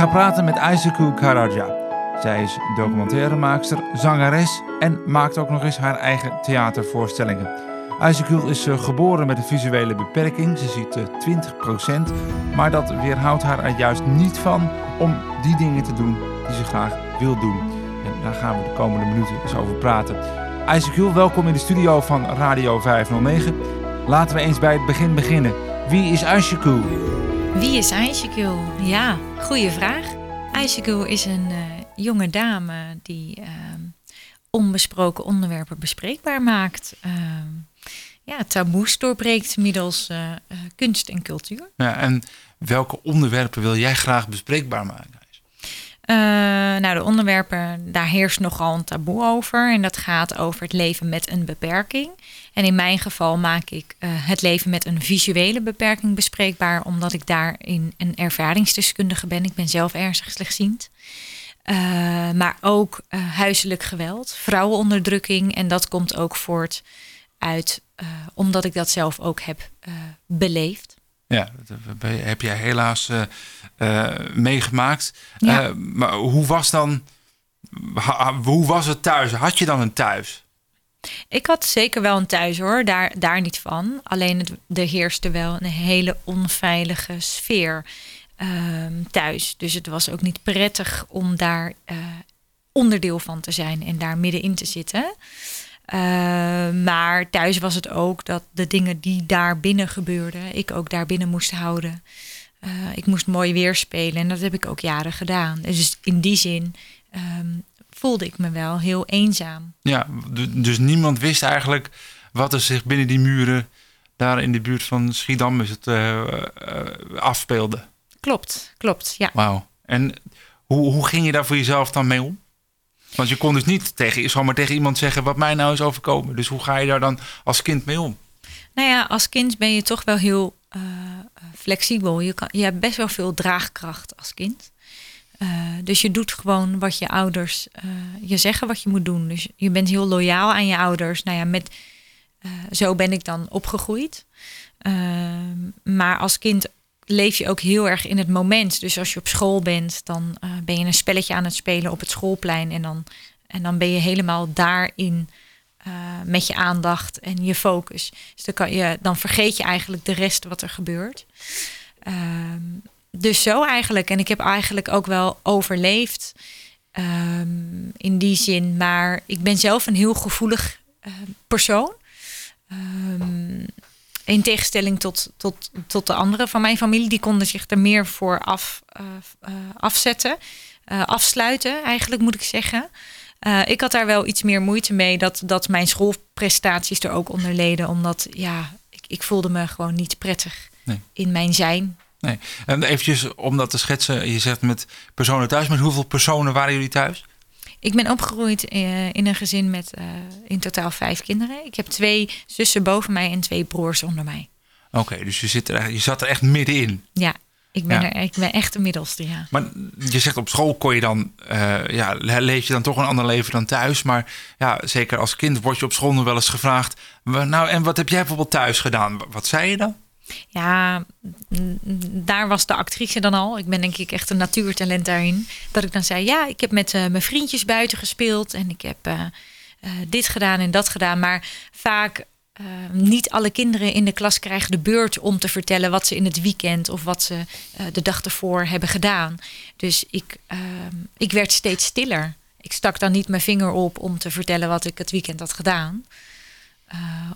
ga praten met Aizuku Karaja. Zij is documentairemaakster, zangeres en maakt ook nog eens haar eigen theatervoorstellingen. Aizuku is eh, geboren met een visuele beperking. Ze ziet uh, 20%, maar dat weerhoudt haar er juist niet van om die dingen te doen die ze graag wil doen. En daar gaan we de komende minuten eens over praten. Aizuku, welkom in de studio van Radio 509. Laten we eens bij het begin beginnen. Wie is Aizuku? Wie is Aishikul? Ja, goede vraag. Aishikul is een uh, jonge dame die uh, onbesproken onderwerpen bespreekbaar maakt. Uh, ja, taboes doorbreekt middels uh, kunst en cultuur. Ja, en welke onderwerpen wil jij graag bespreekbaar maken? Uh, nou, de onderwerpen, daar heerst nogal een taboe over. En dat gaat over het leven met een beperking. En in mijn geval maak ik uh, het leven met een visuele beperking bespreekbaar, omdat ik daarin een ervaringsdeskundige ben. Ik ben zelf ernstig slechtziend. Uh, maar ook huiselijk geweld, vrouwenonderdrukking. En dat komt ook voort uit, omdat ik dat zelf ook heb beleefd. Ja, dat heb jij helaas uh, uh, meegemaakt. Ja. Maar hoe was dan, hoe was het thuis? Had je dan een thuis? Ik had zeker wel een thuis hoor, daar, daar niet van. Alleen het, er heerste wel een hele onveilige sfeer ehm, thuis. Dus het was ook niet prettig om daar onderdeel van te zijn en daar middenin te zitten. Uh, maar thuis was het ook dat de dingen die daar binnen gebeurden, ik ook daar binnen moest houden. Uh, ik moest mooi weer spelen en dat heb ik ook jaren gedaan. Dus in die zin um, voelde ik me wel heel eenzaam. Ja, dus niemand wist eigenlijk wat er zich binnen die muren daar in de buurt van Schiedam is het, uh, afspeelde. Klopt, klopt, ja. Wauw. En hoe, hoe ging je daar voor jezelf dan mee om? Want je kon dus niet tegen, zomaar tegen iemand zeggen wat mij nou is overkomen. Dus hoe ga je daar dan als kind mee om? Nou ja, als kind ben je toch wel heel uh, flexibel. Je, kan, je hebt best wel veel draagkracht als kind. Uh, dus je doet gewoon wat je ouders uh, je zeggen wat je moet doen. Dus je bent heel loyaal aan je ouders. Nou ja, met, zo ben ik dan opgegroeid. maar als kind leef je ook heel erg in het moment. Dus als je op school bent, dan uh, ben je een spelletje aan het spelen op het schoolplein. En dan, en dan ben je helemaal daarin uh, met je aandacht en je focus. Dus dan, kan je, dan vergeet je eigenlijk de rest wat er gebeurt. Uh, dus zo eigenlijk. En ik heb eigenlijk ook wel overleefd um, in die zin. Maar ik ben zelf een heel gevoelig uh, persoon. Um, in tegenstelling tot, tot, tot de anderen van mijn familie, die konden zich er meer voor af, uh, uh, afzetten. Uh, afsluiten, eigenlijk moet ik zeggen. ik had daar wel iets meer moeite mee dat, dat mijn schoolprestaties er ook onder leden. Omdat ja, ik, ik voelde me gewoon niet prettig nee. in mijn zijn. Nee. En eventjes om dat te schetsen, je zegt met personen thuis. Met hoeveel personen waren jullie thuis? Ik ben opgegroeid in een gezin met uh, in totaal vijf kinderen. Ik heb twee zussen boven mij en twee broers onder mij. Oké, okay, dus je, zit er, je zat er echt middenin. Ja, ik ben, ja. Er, ik ben echt de middelste, ja. Maar je zegt op school kon je dan, uh, ja, leef je dan toch een ander leven dan thuis. Maar ja, zeker als kind word je op school nog wel eens gevraagd. Nou, en wat heb jij bijvoorbeeld thuis gedaan? Wat zei je dan? Ja, daar was de actrice dan al. Ik ben denk ik echt een natuurtalent daarin. Dat ik dan zei, ja, ik heb met uh, mijn vriendjes buiten gespeeld. En ik heb uh, uh, dit gedaan en dat gedaan. Maar vaak niet alle kinderen in de klas krijgen de beurt om te vertellen wat ze in het weekend of wat ze de dag ervoor hebben gedaan. Dus ik, ik werd steeds stiller. Ik stak dan niet mijn vinger op om te vertellen wat ik het weekend had gedaan.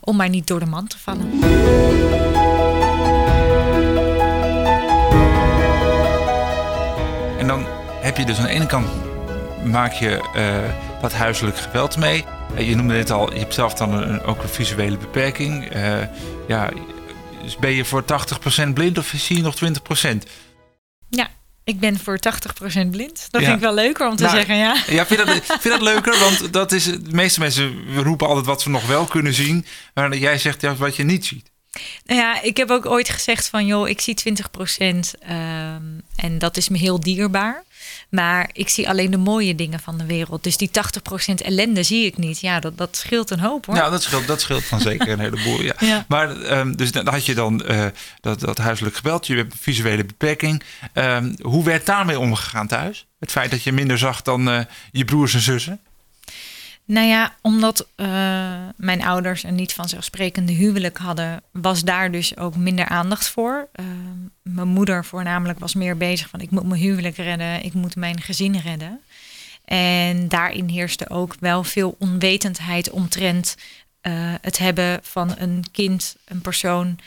om maar niet door de man te vallen. Heb je dus aan de ene kant maak je uh, wat huiselijk geweld mee. Uh, je noemde het al, je hebt zelf dan een, ook een visuele beperking. Uh, ja, dus ben je voor 80% blind of zie je nog 20%? Ja, ik ben voor 80% blind. Dat ja. vind ik wel leuker om te nou, zeggen, ja. Ja, vind je, dat, vind dat leuker? Want dat is, de meeste mensen roepen altijd wat ze nog wel kunnen zien. Maar jij zegt ja, wat je niet ziet. Nou ja, ik heb ook ooit gezegd van joh, ik zie 20 procent ehm, en dat is me heel dierbaar. Maar ik zie alleen de mooie dingen van de wereld. Dus die 80% ellende zie ik niet. Ja, dat, dat scheelt een hoop hoor. Ja, dat scheelt, dat scheelt van zeker een heleboel. Ja. Ja. Maar um, dus dan had je dan uh, dat, dat huiselijk geweld. Je hebt een visuele beperking. Um, hoe werd daarmee omgegaan thuis? Het feit dat je minder zag dan uh, je broers en zussen? Nou ja, omdat uh, mijn ouders een niet vanzelfsprekende huwelijk hadden, was daar dus ook minder aandacht voor. Uh, mijn moeder voornamelijk was meer bezig van ik moet mijn huwelijk redden, ik moet mijn gezin redden. En daarin heerste ook wel veel onwetendheid omtrent uh, het hebben van een kind, een persoon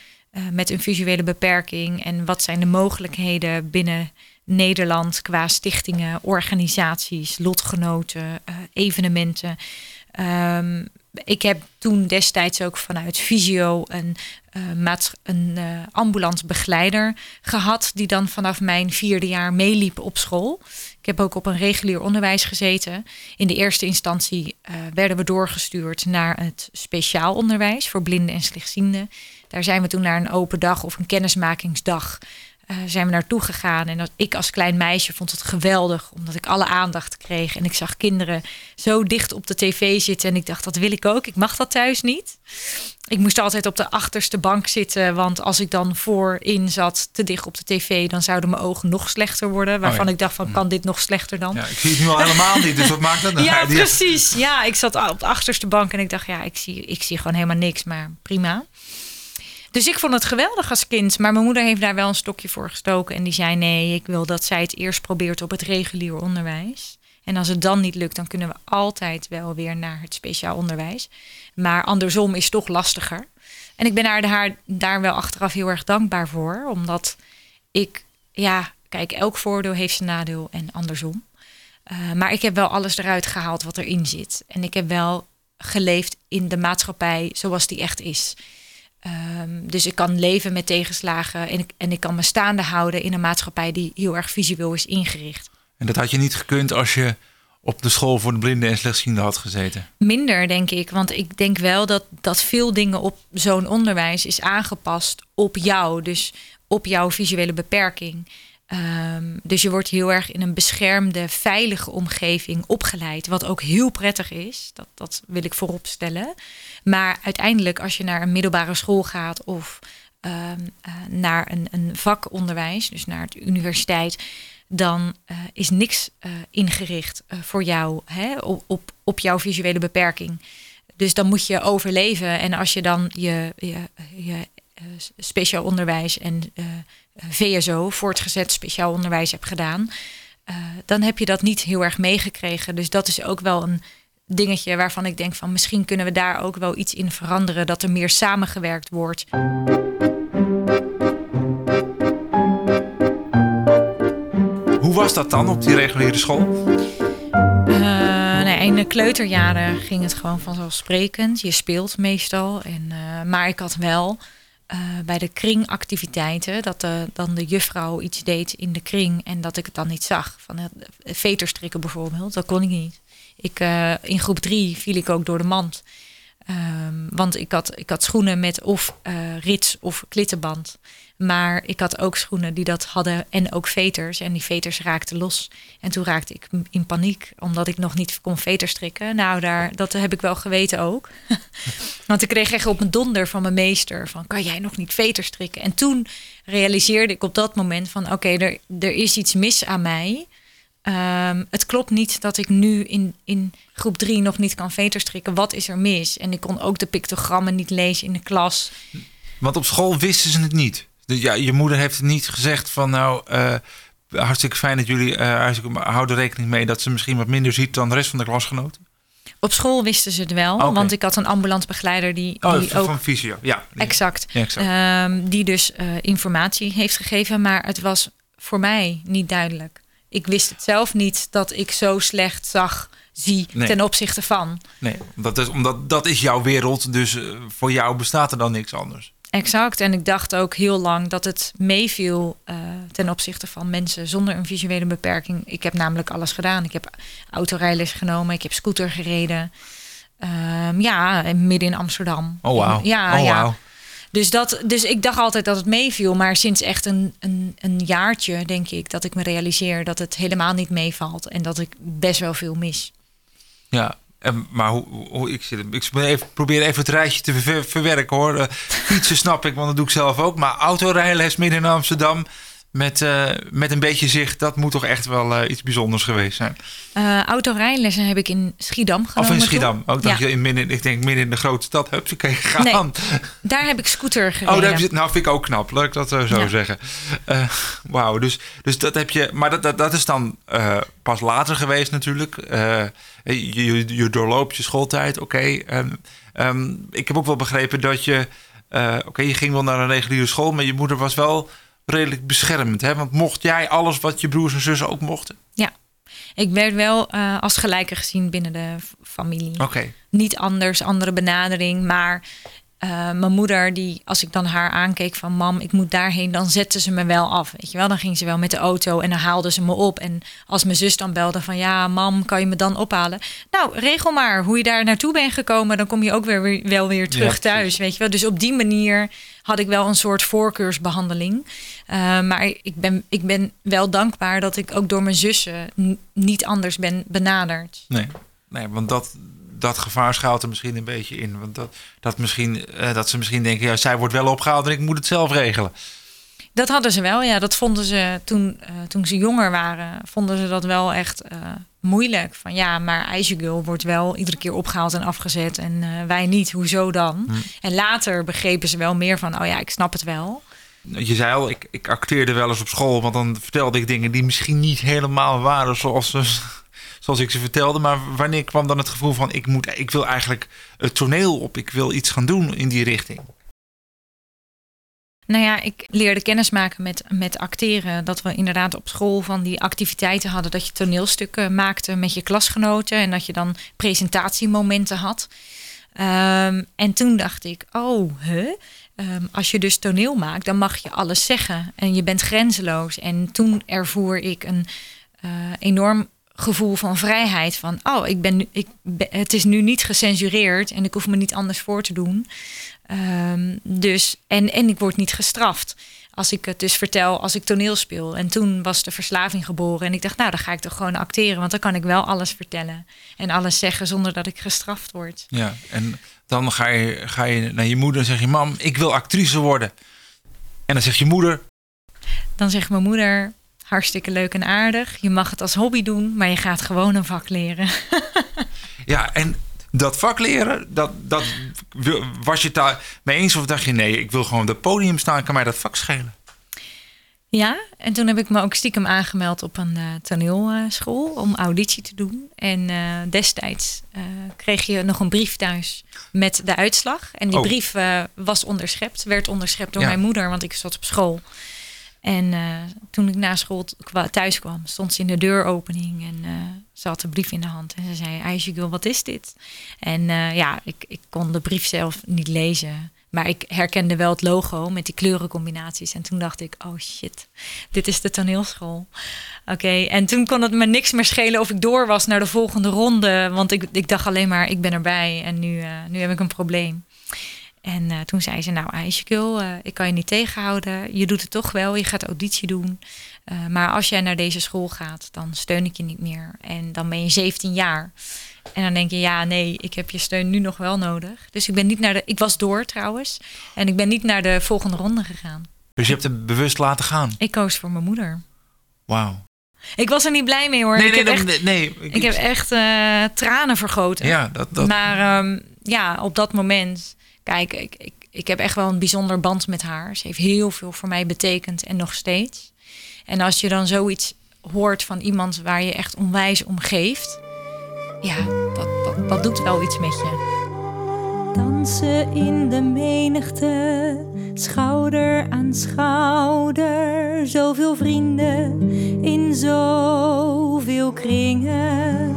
met een visuele beperking en wat zijn de mogelijkheden binnen Nederland qua stichtingen, organisaties, lotgenoten, uh, evenementen. Um, ik heb toen destijds ook vanuit Visio een, uh, een uh, ambulant begeleider gehad, die dan vanaf mijn vierde jaar meeliep op school. Ik heb ook op een regulier onderwijs gezeten. In de eerste instantie werden we doorgestuurd naar het speciaal onderwijs voor blinden en slechtzienden. Daar zijn we toen naar een open dag of een kennismakingsdag uh, zijn we naartoe gegaan. En dat ik als klein meisje vond het geweldig, omdat ik alle aandacht kreeg. En ik zag kinderen zo dicht op de tv zitten. En ik dacht, dat wil ik ook. Ik mag dat thuis niet. Ik moest altijd op de achterste bank zitten. Want als ik dan voorin zat, te dicht op de tv, dan zouden mijn ogen nog slechter worden. Waarvan oh ja. ik dacht van, kan dit nog slechter dan? Ja, ik zie het nu al helemaal niet, dus wat maakt dat nou? Ja, precies. Ja, ik zat op de achterste bank en ik dacht, ja, ik zie, ik zie gewoon helemaal niks, maar prima. Dus ik vond het geweldig als kind. Maar mijn moeder heeft daar wel een stokje voor gestoken. En die zei: nee, ik wil dat zij het eerst probeert op het regulier onderwijs. En als het dan niet lukt, dan kunnen we altijd wel weer naar het speciaal onderwijs. Maar andersom is toch lastiger. En ik ben haar, daar wel achteraf heel erg dankbaar voor. Omdat ik, ja, kijk, elk voordeel heeft zijn nadeel en andersom. Uh, maar ik heb wel alles eruit gehaald wat erin zit. En ik heb wel geleefd in de maatschappij zoals die echt is. Um, dus ik kan leven met tegenslagen en ik, en ik kan me staande houden in een maatschappij die heel erg visueel is ingericht. En dat had je niet gekund als je op de school voor de blinden en slechtzienden had gezeten? Minder, denk ik. Want ik denk wel dat, dat veel dingen op zo'n onderwijs is aangepast op jou. Dus op jouw visuele beperking. Um, dus je wordt heel erg in een beschermde, veilige omgeving opgeleid. Wat ook heel prettig is. Dat, dat wil ik voorop stellen. Maar uiteindelijk, als je naar een middelbare school gaat of um, uh, naar een, een vakonderwijs, dus naar de universiteit, dan uh, is niks uh, ingericht voor jou hè, op, op, op jouw visuele beperking. Dus dan moet je overleven. En als je dan je, je, je speciaal onderwijs en VSO, voortgezet speciaal onderwijs, hebt gedaan, dan heb je dat niet heel erg meegekregen. Dus dat is ook wel een dingetje waarvan ik denk van misschien kunnen we daar ook wel iets in veranderen, dat er meer samengewerkt wordt. Hoe was dat dan op die reguliere school? Uh, nee, in de kleuterjaren ging het gewoon vanzelfsprekend. Je speelt meestal. En, uh, maar ik had wel uh, bij de kringactiviteiten dat dan de juffrouw iets deed in de kring en dat ik het dan niet zag. Van het veterstrikken bijvoorbeeld, dat kon ik niet. Ik, uh, in groep drie viel ik ook door de mand. Um, want ik had, ik had schoenen met of rits of klittenband. Maar ik had ook schoenen die dat hadden en ook veters. En die veters raakten los. En toen raakte ik in paniek, omdat ik nog niet kon veterstrikken. Nou, daar, dat heb ik wel geweten ook. Want ik kreeg echt op mijn donder van mijn meester: van kan jij nog niet veterstrikken? En toen realiseerde ik op dat moment van oké, er, er is iets mis aan mij. Um, het klopt niet dat ik nu in, in groep drie nog niet kan veterstrikken. Wat is er mis? En ik kon ook de pictogrammen niet lezen in de klas. Want op school wisten ze het niet. Dus ja, je moeder heeft niet gezegd van nou, uh, hartstikke fijn dat jullie uh, houden rekening mee dat ze misschien wat minder ziet dan de rest van de klasgenoten. Op school wisten ze het wel, okay. want ik had een ambulant begeleider die, oh, die van, ook van Visio, ja, die, exact, ja, exact. Um, die dus uh, informatie heeft gegeven, maar het was voor mij niet duidelijk. Ik wist het zelf niet dat ik zo slecht zag, zie nee. ten opzichte van. Nee, dat is, omdat dat is jouw wereld, dus voor jou bestaat er dan niks anders. Exact. En ik dacht ook heel lang dat het meeviel uh, ten opzichte van mensen zonder een visuele beperking. Ik heb namelijk alles gedaan. Ik heb autorijles genomen, ik heb scooter gereden. Um, ja, midden in Amsterdam. Oh, wow. Ja, oh, ja. Wow. Dus, dat, dus ik dacht altijd dat het meeviel. Maar sinds echt een, een, een jaartje, denk ik, dat ik me realiseer dat het helemaal niet meevalt. En dat ik best wel veel mis. Ja, maar hoe, hoe ik, zit, ik even, probeer even het reisje te ver- verwerken hoor. Eh, fietsen snap ik, want dat doe ik zelf ook. Maar autorijles midden in Amsterdam met, eh, met een beetje zicht, dat moet toch echt wel eh, iets bijzonders geweest zijn. Eh autorijlessen heb ik in Schiedam genomen. Of in. Schiedam. Ook dat Ja. je in midden, ik denk midden in de grote stad, hup, oké. Nee, Oh, Daar heb ik scooter gereden. daar heb je, het- nou vind ik ook knap. Leuk dat we zo Ja. zeggen. Wauw, dus, dus dat heb je. Maar dat, dat, dat is dan pas later geweest natuurlijk. Je, je, je doorloopt je schooltijd, oké. Ehm, ehm, ik heb ook wel begrepen dat je. oké, je ging wel naar een reguliere school, maar je moeder was wel redelijk beschermend. Hè? Want mocht jij alles wat je broers en zussen ook mochten? Ik werd wel eh, als gelijke gezien binnen de familie. Oké. Niet anders, andere benadering. Maar eh, mijn moeder, die, als ik dan haar aankeek van mam, ik moet daarheen, dan zette ze me wel af. Weet je wel, dan ging ze wel met de auto en dan haalde ze me op. En als mijn zus dan belde van ja, mam, kan je me dan ophalen? Nou, regel maar hoe je daar naartoe bent gekomen, dan kom je ook weer, weer- wel weer terug thuis. Weet je wel, dus op die manier had ik wel een soort voorkeursbehandeling. Eh, maar ik ben, ik ben wel dankbaar dat ik ook door mijn zussen niet anders ben benaderd. Nee, nee want dat, dat gevaar schuilt er misschien een beetje in. Want dat, dat, misschien, eh, dat ze misschien denken, ja, zij wordt wel opgehaald en ik moet het zelf regelen. Dat hadden ze wel, ja. Dat vonden ze toen, eh, toen ze jonger waren, vonden ze dat wel echt eh, moeilijk. Van ja, maar IJzergul wordt wel iedere keer opgehaald en afgezet en wij niet. Hoezo dan? Hm. En later begrepen ze wel meer van, oh ja, ik snap het wel. Je zei al, ik, ik acteerde wel eens op school, want dan vertelde ik dingen die misschien niet helemaal waren zoals, ze- zoals ik ze vertelde. Maar wanneer kwam dan het gevoel van, ik, moet, ik wil eigenlijk het toneel op, ik wil iets gaan doen in die richting. Nou ja, ik leerde kennis maken met, met acteren. Dat we inderdaad op school van die activiteiten hadden. Dat je toneelstukken maakte met je klasgenoten. En dat je dan presentatiemomenten had. Ehm, en toen dacht ik, oh, huh? Ehm, als je dus toneel maakt, dan mag je alles zeggen. En je bent grenzeloos. En toen ervoer ik een eh, enorm gevoel van vrijheid. Van, oh, ik ben, nu- ik, het is nu niet gecensureerd. En ik hoef me niet anders voor te doen. Ehm, dus, en, en ik word niet gestraft. Als ik het dus vertel, als ik toneel speel. En toen was de verslaving geboren. En ik dacht, nou, dan ga ik toch gewoon acteren. Want dan kan ik wel alles vertellen. En alles zeggen zonder dat ik gestraft word. Ja, en dan ga je, ga je naar je moeder en zeg je, mam, ik wil actrice worden. En dan zegt je moeder, Dan zegt mijn moeder, hartstikke leuk en aardig. Je mag het als hobby doen, maar je gaat gewoon een vak leren. Ja, en dat vak leren, dat, dat, was je het daar mee eens of dacht je nee, ik wil gewoon op het podium staan, kan mij dat vak schelen? Ja, en toen heb ik me ook stiekem aangemeld op een eh, toneelschool om auditie te doen. En eh, destijds eh, kreeg je nog een brief thuis met de uitslag. En die Oh. brief was onderschept, werd onderschept door Ja. mijn moeder, want ik zat op school. En eh, toen ik na school thuis kwam, stond ze in de deuropening en eh, ze had de brief in de hand. En ze zei, Aisjegul, wat is dit? En eh, ja, ik, ik kon de brief zelf niet lezen. Maar ik herkende wel het logo met die kleurencombinaties. En toen dacht ik, oh shit, dit is de toneelschool. Oké, en toen kon het me niks meer schelen of ik door was naar de volgende ronde. Want ik, ik dacht alleen maar, ik ben erbij en nu, nu heb ik een probleem. En eh, toen zei ze, nou Aisjekul, eh ik kan je niet tegenhouden. Je doet het toch wel, je gaat auditie doen. Eh, maar als jij naar deze school gaat, dan steun ik je niet meer. En dan ben je 17 jaar. En dan denk je, ja, nee, ik heb je steun nu nog wel nodig. Dus ik ben niet naar de. Ik was door trouwens. En ik ben niet naar de volgende ronde gegaan. Dus je hebt hem bewust laten gaan. Ik koos voor mijn moeder. Wauw. Ik was er niet blij mee hoor. Nee, ik, nee, heb echt, nee, ik heb echt tranen vergoten. Ja, dat, dat, Maar ehm, ja, op dat moment, kijk, ik, ik, ik heb echt wel een bijzonder band met haar. Ze heeft heel veel voor mij betekend en nog steeds. En als je dan zoiets hoort van iemand waar je echt onwijs om geeft, ja, dat, dat, dat doet wel iets met je. Dansen in de menigte, schouder aan schouder. Zoveel vrienden in zoveel kringen.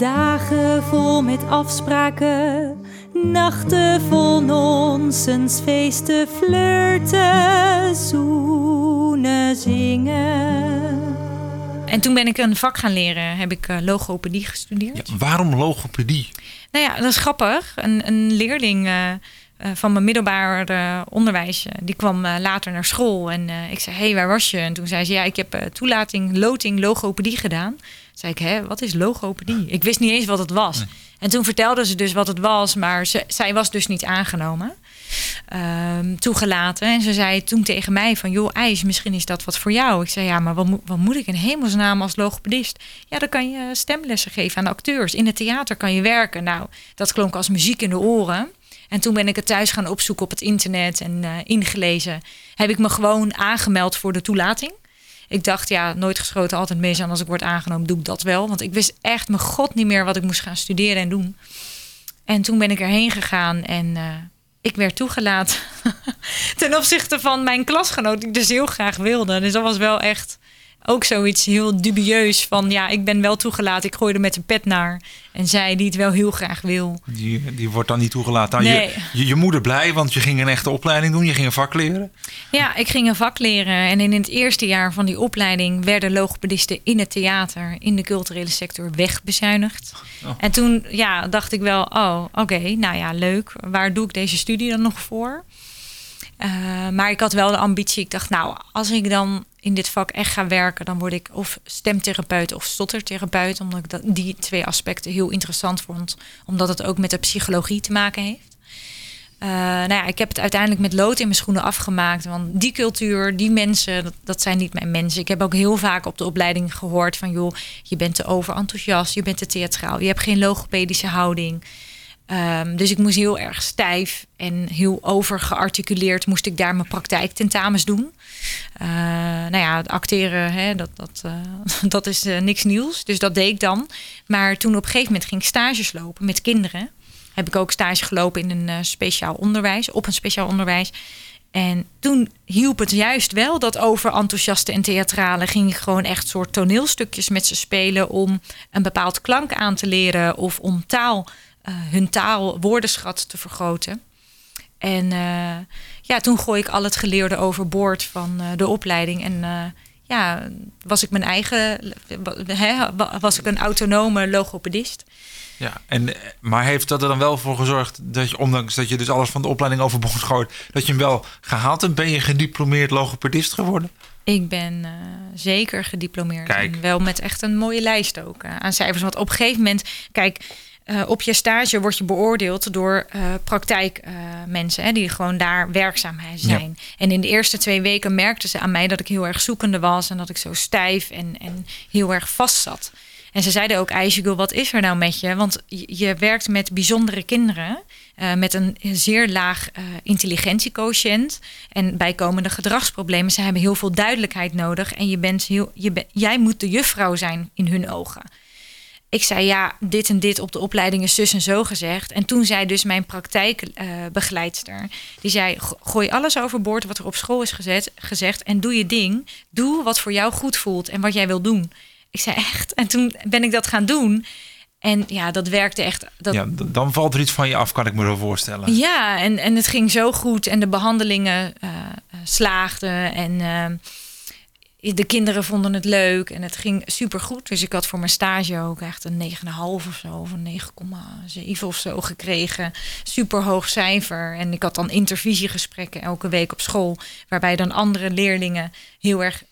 Dagen vol met afspraken, nachten vol nonsens, feesten, flirten, zoenen, zingen. En toen ben ik een vak gaan leren, heb ik eh, logopedie gestudeerd. Ja, waarom logopedie? Nou ja, dat is grappig. Een, een leerling eh, eh, van mijn middelbaar eh, onderwijs, die kwam eh, later naar school. En eh, ik zei, hé, hey, waar was je? En toen zei ze, ja, ik heb toelating, loting, logopedie gedaan. Zei ik, hè, wat is logopedie? Ik wist niet eens wat het was. Nee. En toen vertelde ze dus wat het was, maar ze, zij was dus niet aangenomen. ehm, toegelaten. En ze zei toen tegen mij van... joh, IJs, misschien is dat wat voor jou. Ik zei, ja, maar wat, moet- wat moet ik in hemelsnaam als logopedist? Ja, dan kan je stemlessen geven aan acteurs. In het theater kan je werken. Nou, dat klonk als muziek in de oren. En toen ben ik het thuis gaan opzoeken op het internet en eh, ingelezen. Heb ik me gewoon aangemeld voor de toelating. Ik dacht, ja, nooit geschoten, altijd mis. En als ik word aangenomen, doe ik dat wel. Want ik wist echt mijn god niet meer wat ik moest gaan studeren en doen. En toen ben ik erheen gegaan en eh, ik werd toegelaten. Ten opzichte van mijn klasgenoot, die dus heel graag wilde. Dus dat was wel echt ook zoiets heel dubieus. Van ja, ik ben wel toegelaten. Ik gooi er met een pet naar. En zij die het wel heel graag wil. Die, die wordt dan niet toegelaten. Nou, Nee. je, je, je moeder blij, want je ging een echte opleiding doen. Je ging een vak leren. Ja, ik ging een vak leren. En in het eerste jaar van die opleiding werden logopedisten in het theater, in de culturele sector, wegbezuinigd. Oh. En toen ja, dacht ik wel, oh, oké, nou ja, leuk. Waar doe ik deze studie dan nog voor? Eh, maar ik had wel de ambitie. Ik dacht, nou, als ik dan in dit vak echt ga werken, dan word ik of stemtherapeut of stottertherapeut. Omdat ik dat, die twee aspecten heel interessant vond. Omdat het ook met de psychologie te maken heeft. Eh, nou ja, ik heb het uiteindelijk met lood in mijn schoenen afgemaakt. Want die cultuur, die mensen, dat, dat zijn niet mijn mensen. Ik heb ook heel vaak op de opleiding gehoord van... joh, je bent te overenthousiast, je bent te theatraal... je hebt geen logopedische houding. Ehm, dus ik moest heel erg stijf en heel overgearticuleerd... moest ik daar mijn praktijktentamens doen. Eh, nou ja, acteren, hè, dat, dat, eh, dat is eh, niks nieuws. Dus dat deed ik dan. Maar toen op een gegeven moment ging ik stages lopen met kinderen heb ik ook stage gelopen in een speciaal onderwijs, op een speciaal onderwijs. En toen hielp het juist wel dat over enthousiaste en theatrale ging ik gewoon echt soort toneelstukjes met ze spelen om een bepaald klank aan te leren of om taal, hun taal, woordenschat te vergroten. En eh, ja, toen gooi ik al het geleerde overboord van eh, de opleiding. En eh, ja, was ik mijn eigen, was ik een autonome logopedist. Ja, en, eh, maar heeft dat er dan wel voor gezorgd dat je, ondanks dat je dus alles van de opleiding overboord gooit, dat je hem wel gehaald hebt? Ben je gediplomeerd logopedist geworden? Ik ben eh, zeker gediplomeerd. Kijk. En wel met echt een mooie lijst ook eh, aan cijfers. Want op een gegeven moment, kijk, eh, op je stage word je beoordeeld door eh praktijkmensen die gewoon daar werkzaam zijn. En in de eerste twee weken merkten ze aan mij dat ik heel erg zoekende was en dat ik zo stijf en, en heel erg vast zat. En ze zeiden ook, IJsjegul, wat is er nou met je? Want je, werkt met bijzondere kinderen. eh, met een zeer laag intelligentiequotient. En bijkomende gedragsproblemen. Ze hebben heel veel duidelijkheid nodig. En je bent heel, je ben, jij moet de juffrouw zijn in hun ogen. Ik zei ja, dit en dit op de opleiding is zus en zo gezegd. En toen zei dus mijn praktijkbegeleidster, die zei: "Go- gooi alles overboord wat er op school is gezet, gezegd en doe je ding. Doe wat voor jou goed voelt en wat jij wil doen. Ik zei echt. En toen ben ik dat gaan doen. En ja, dat werkte echt. Dat, Ja, dan valt er iets van je af, kan ik me zo voorstellen. ja, en, en het ging zo goed en de behandelingen eh, eh, slaagden en eh, de kinderen vonden het leuk en het ging super goed. Dus ik had voor mijn stage ook echt een 9,5 of zo, of een 9,7 of zo gekregen. Super hoog cijfer. En ik had dan intervisiegesprekken elke week op school, waarbij dan andere leerlingen heel erg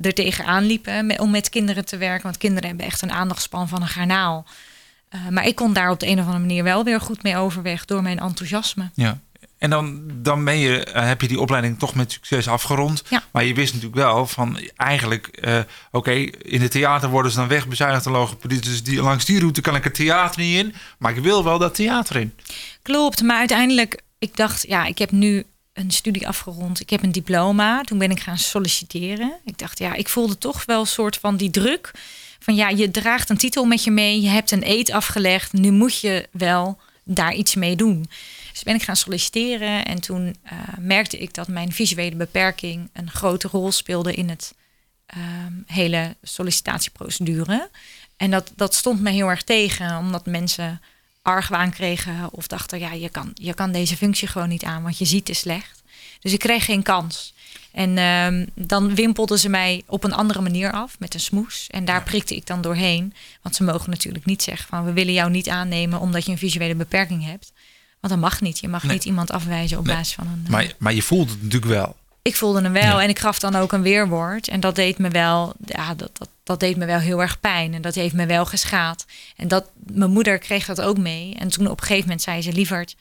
er tegenaan liepen om met kinderen te werken. Want kinderen hebben echt een aandachtspan van een garnaal. Eh, maar ik kon daar op de een of andere manier wel weer goed mee overweg door mijn enthousiasme. Ja. En dan, dan ben je, eh, heb je die opleiding toch met succes afgerond. Ja. Maar je wist natuurlijk wel van eigenlijk, eh, oké, in het theater worden ze dan wegbezuinigd de logopedist. Dus die, langs die route kan ik het theater niet in. Maar ik wil wel dat theater in. Klopt, maar uiteindelijk, ik dacht, ja, ik heb nu een studie afgerond. Ik heb een diploma. Toen ben ik gaan solliciteren. Ik dacht, ja, ik voelde toch wel een soort van die druk. Van ja, je draagt een titel met je mee. Je hebt een eed afgelegd. Nu moet je wel daar iets mee doen. Dus ben ik gaan solliciteren. En toen eh, merkte ik dat mijn visuele beperking een grote rol speelde in het ehm, hele sollicitatieprocedure. En dat, dat stond me heel erg tegen, omdat mensen argwaan kregen of dachten, ja, je kan, je kan deze functie gewoon niet aan, want je ziet te slecht. Dus ik kreeg geen kans. En ehm, dan wimpelden ze mij op een andere manier af met een smoes. En daar prikte ik dan doorheen. Want ze mogen natuurlijk niet zeggen van we willen jou niet aannemen omdat je een visuele beperking hebt. Want dat mag niet. Je mag Nee. niet iemand afwijzen op Nee. basis van een. eh, Maar, maar je voelt het natuurlijk wel. ik voelde hem wel Ja. en ik gaf dan ook een weerwoord. En dat deed me wel, ja, dat, dat, dat deed me wel heel erg pijn. En dat heeft me wel geschaad. En dat, mijn moeder kreeg dat ook mee. En toen op een gegeven moment zei ze, lieverd,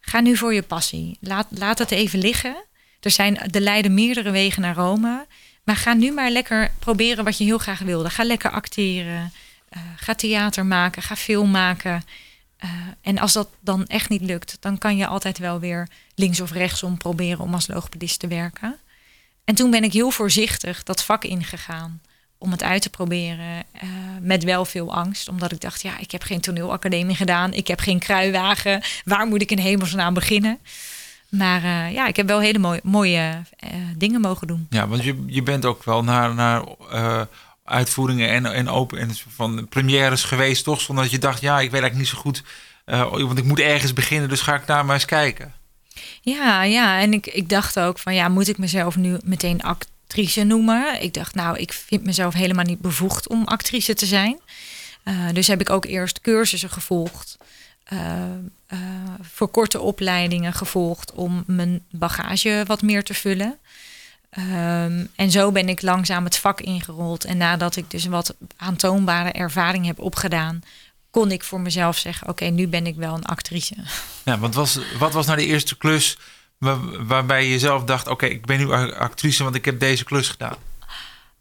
ga nu voor je passie. Laat, laat het even liggen. Er zijn, er leiden meerdere wegen naar Rome. Maar ga nu maar lekker proberen wat je heel graag wilde. Ga lekker acteren. eh, ga theater maken. Ga film maken. Eh, en als dat dan echt niet lukt, dan kan je altijd wel weer links of rechtsom proberen om als logopedist te werken. En toen ben ik heel voorzichtig dat vak ingegaan om het uit te proberen. eh, met wel veel angst, omdat ik dacht, ja, ik heb geen toneelacademie gedaan, ik heb geen kruiwagen. Waar moet ik in hemelsnaam beginnen? Maar eh, ja, ik heb wel hele mooie, mooie dingen mogen doen. Ja, want je, je bent ook wel naar, naar uitvoeringen en, en open en van premières geweest, toch? Zonder dat je dacht, ja, ik weet eigenlijk niet zo goed. eh, want ik moet ergens beginnen, dus ga ik daar maar eens kijken. Ja, ja. En ik, ik dacht ook van ja, moet ik mezelf nu meteen actrice noemen? Ik dacht, nou, ik vind mezelf helemaal niet bevoegd om actrice te zijn. Eh, dus heb ik ook eerst cursussen gevolgd. eh, voor korte opleidingen gevolgd om mijn bagage wat meer te vullen. Ehm, en zo ben ik langzaam het vak ingerold. En nadat ik dus wat aantoonbare ervaring heb opgedaan, kon ik voor mezelf zeggen: Oké, nu ben ik wel een actrice. Ja, want was, wat was nou de eerste klus waar- waarbij je zelf dacht, oké, ik ben nu actrice, want ik heb deze klus gedaan.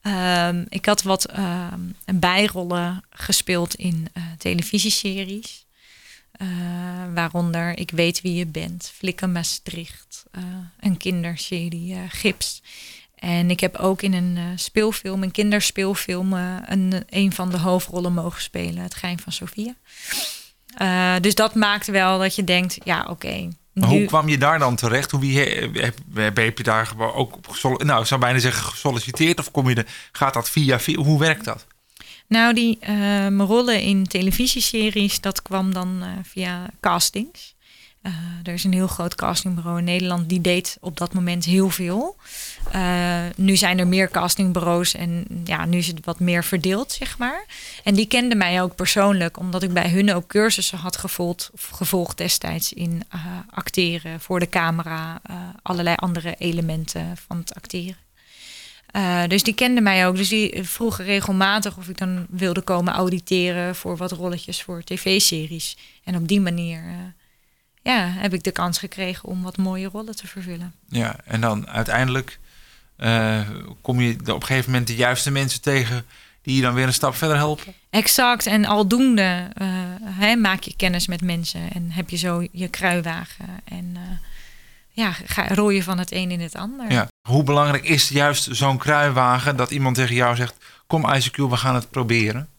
Ehm, ik had wat ehm, bijrollen gespeeld in eh, televisieseries. Eh, waaronder Ik weet wie je bent, Flikken Maastricht, eh, een kinderserie, eh, Gips. En ik heb ook in een speelfilm, een kinderspeelfilm, een, een van de hoofdrollen mogen spelen, Het Geheim van Sofia. Dus dat maakt wel dat je denkt, ja oké. Maar nu- hoe kwam je daar dan terecht? Hoe wie, heb, heb, heb je daar ook op nou, ik zou bijna zeggen gesolliciteerd? Of kom je de, gaat dat via, via hoe werkt dat? Nou, die eh, mijn rollen in televisieseries, dat kwam dan eh, via castings. Eh, er is een heel groot castingbureau in Nederland, die deed op dat moment heel veel. Nu zijn er meer castingbureaus en ja, nu is het wat meer verdeeld, zeg maar. En die kenden mij ook persoonlijk, omdat ik bij hun ook cursussen had gevolgd, of gevolgd destijds in acteren voor de camera, allerlei andere elementen van het acteren. Eh, dus die kenden mij ook. Dus die vroegen regelmatig of ik dan wilde komen auditeren voor wat rolletjes voor tv-series. En op die manier eh, ja, heb ik de kans gekregen om wat mooie rollen te vervullen. Ja, en dan uiteindelijk eh, kom je op een gegeven moment de juiste mensen tegen die je dan weer een stap verder helpen. Exact. En aldoende hè, maak je kennis met mensen en heb je zo je kruiwagen. En ja, ga, rol je van het een in het ander. Ja. Hoe belangrijk is juist zo'n kruiwagen dat iemand tegen jou zegt: Kom, Isaac, we gaan het proberen?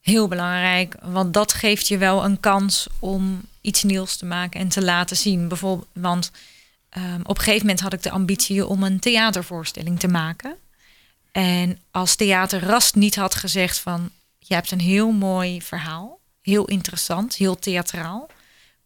Heel belangrijk, want dat geeft je wel een kans om iets nieuws te maken en te laten zien. Bijvoorbeeld, want ehm, op een gegeven moment had ik de ambitie om een theatervoorstelling te maken. En als Theater Rast niet had gezegd van, je hebt een heel mooi verhaal, heel interessant, heel theatraal.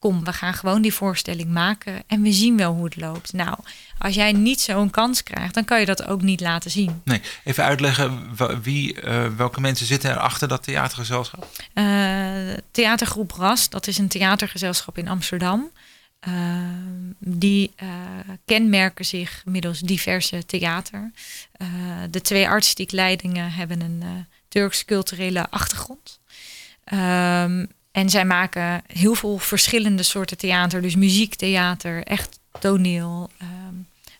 Kom, we gaan gewoon die voorstelling maken en we zien wel hoe het loopt. Nou, als jij niet zo'n kans krijgt, dan kan je dat ook niet laten zien. Nee, even uitleggen wie, eh, welke mensen zitten er achter dat theatergezelschap. Eh, theatergroep Ras, dat is een theatergezelschap in Amsterdam. Eh, die kenmerken zich middels diverse theater. De twee artistiek leidingen hebben een Turks culturele achtergrond. Ehm, en zij maken heel veel verschillende soorten theater. Dus muziektheater, echt toneel, ehm,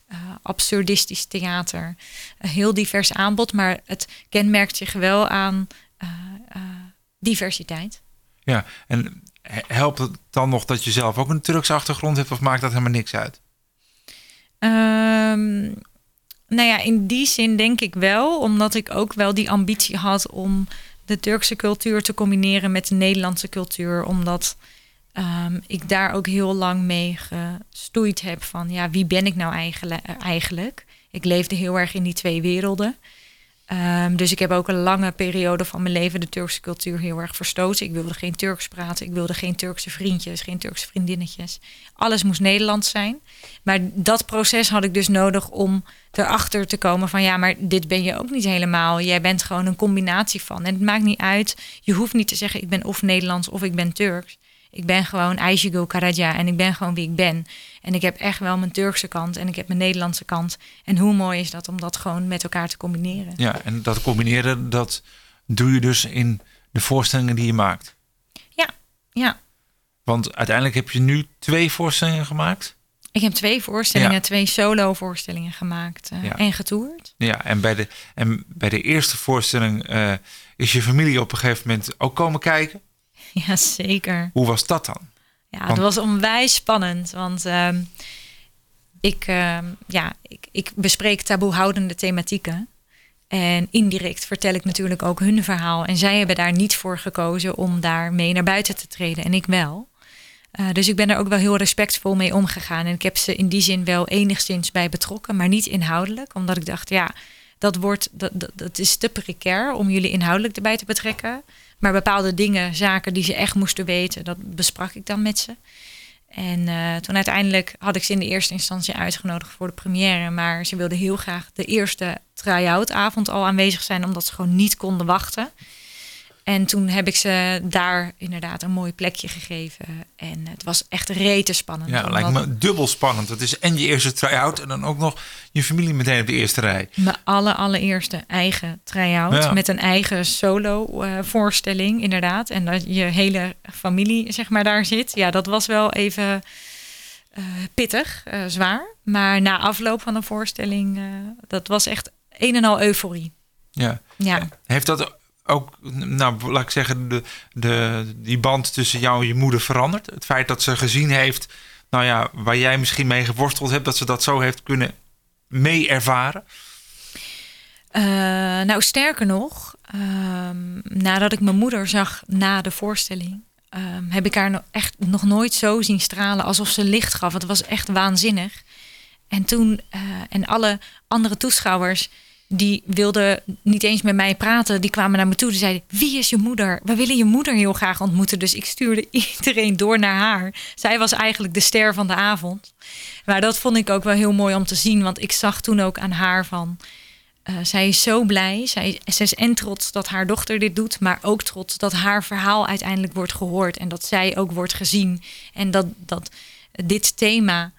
eh, absurdistisch theater. Een heel divers aanbod, maar het kenmerkt zich wel aan eh, eh, diversiteit. Ja, en he- helpt het dan nog dat je zelf ook een Turkse achtergrond hebt, of maakt dat helemaal niks uit? Ehm, nou ja, in die zin denk ik wel, omdat ik ook wel die ambitie had om de Turkse cultuur te combineren met de Nederlandse cultuur, omdat ehm, ik daar ook heel lang mee gestoeid heb van, ja, wie ben ik nou eigenlijk? eigenlijk? Ik leefde heel erg in die twee werelden. Ehm, dus ik heb ook een lange periode van mijn leven de Turkse cultuur heel erg verstoten. Ik wilde geen Turks praten, ik wilde geen Turkse vriendjes, geen Turkse vriendinnetjes. Alles moest Nederlands zijn. Maar dat proces had ik dus nodig om erachter te komen van ja, maar dit ben je ook niet helemaal. Jij bent gewoon een combinatie van. En het maakt niet uit. Je hoeft niet te zeggen ik ben of Nederlands of ik ben Turks. Ik ben gewoon Aysegul Karaja en ik ben gewoon wie ik ben. En ik heb echt wel mijn Turkse kant en ik heb mijn Nederlandse kant. En hoe mooi is dat om dat gewoon met elkaar te combineren. Ja, en dat combineren, dat doe je dus in de voorstellingen die je maakt. Ja, ja. Want uiteindelijk heb je nu twee voorstellingen gemaakt. Ik heb twee voorstellingen, Ja. twee solo-voorstellingen gemaakt eh, Ja. en getoerd. Ja, en bij de, en bij de eerste voorstelling eh, is je familie op een gegeven moment ook komen kijken. Ja, zeker. Hoe was dat dan? Ja, Want- het was onwijs spannend. Want ehm, ik, ehm, ja, ik, ik bespreek taboehoudende thematieken. En indirect vertel ik natuurlijk ook hun verhaal. En zij hebben daar niet voor gekozen om daar mee naar buiten te treden. En ik wel. Eh, dus ik ben er ook wel heel respectvol mee omgegaan. En ik heb ze in die zin wel enigszins bij betrokken, maar niet inhoudelijk. Omdat ik dacht, ja, dat, wordt, dat, dat, dat is te precair om jullie inhoudelijk erbij te betrekken. Maar bepaalde dingen, zaken die ze echt moesten weten, dat besprak ik dan met ze. En eh, toen uiteindelijk had ik ze in de eerste instantie uitgenodigd voor de première. Maar ze wilden heel graag de eerste try-out avond al aanwezig zijn, omdat ze gewoon niet konden wachten. En toen heb ik ze daar inderdaad een mooi plekje gegeven. En het was echt rete spannend. Ja, lijkt me dubbel spannend. Het is en je eerste try-out en dan ook nog je familie meteen op de eerste rij. Mijn alle, allereerste eigen try-out. Ja. Met een eigen solo eh, voorstelling, inderdaad. En dat je hele familie, zeg maar, daar zit. Ja, dat was wel even eh, pittig, eh, zwaar. Maar na afloop van de voorstelling, dat was echt een en al euforie. Ja. Ja. Heeft dat ook, nou laat ik zeggen, de, de, die band tussen jou en je moeder veranderd? Het feit dat ze gezien heeft, nou ja, waar jij misschien mee geworsteld hebt, dat ze dat zo heeft kunnen mee ervaren? Eh, nou, sterker nog, ehm, nadat ik mijn moeder zag na de voorstelling, ehm, heb ik haar nog echt nog nooit zo zien stralen alsof ze licht gaf. Het was echt waanzinnig. En toen, eh, en alle andere toeschouwers, die wilden niet eens met mij praten, die kwamen naar me toe. Die zeiden: Wie is je moeder? We willen je moeder heel graag ontmoeten. Dus ik stuurde iedereen door naar haar. Zij was eigenlijk de ster van de avond. Maar dat vond ik ook wel heel mooi om te zien, want ik zag toen ook aan haar van. Eh, zij is zo blij. Zij, zij is en trots dat haar dochter dit doet, maar ook trots dat haar verhaal uiteindelijk wordt gehoord en dat zij ook wordt gezien. En dat, dat dit thema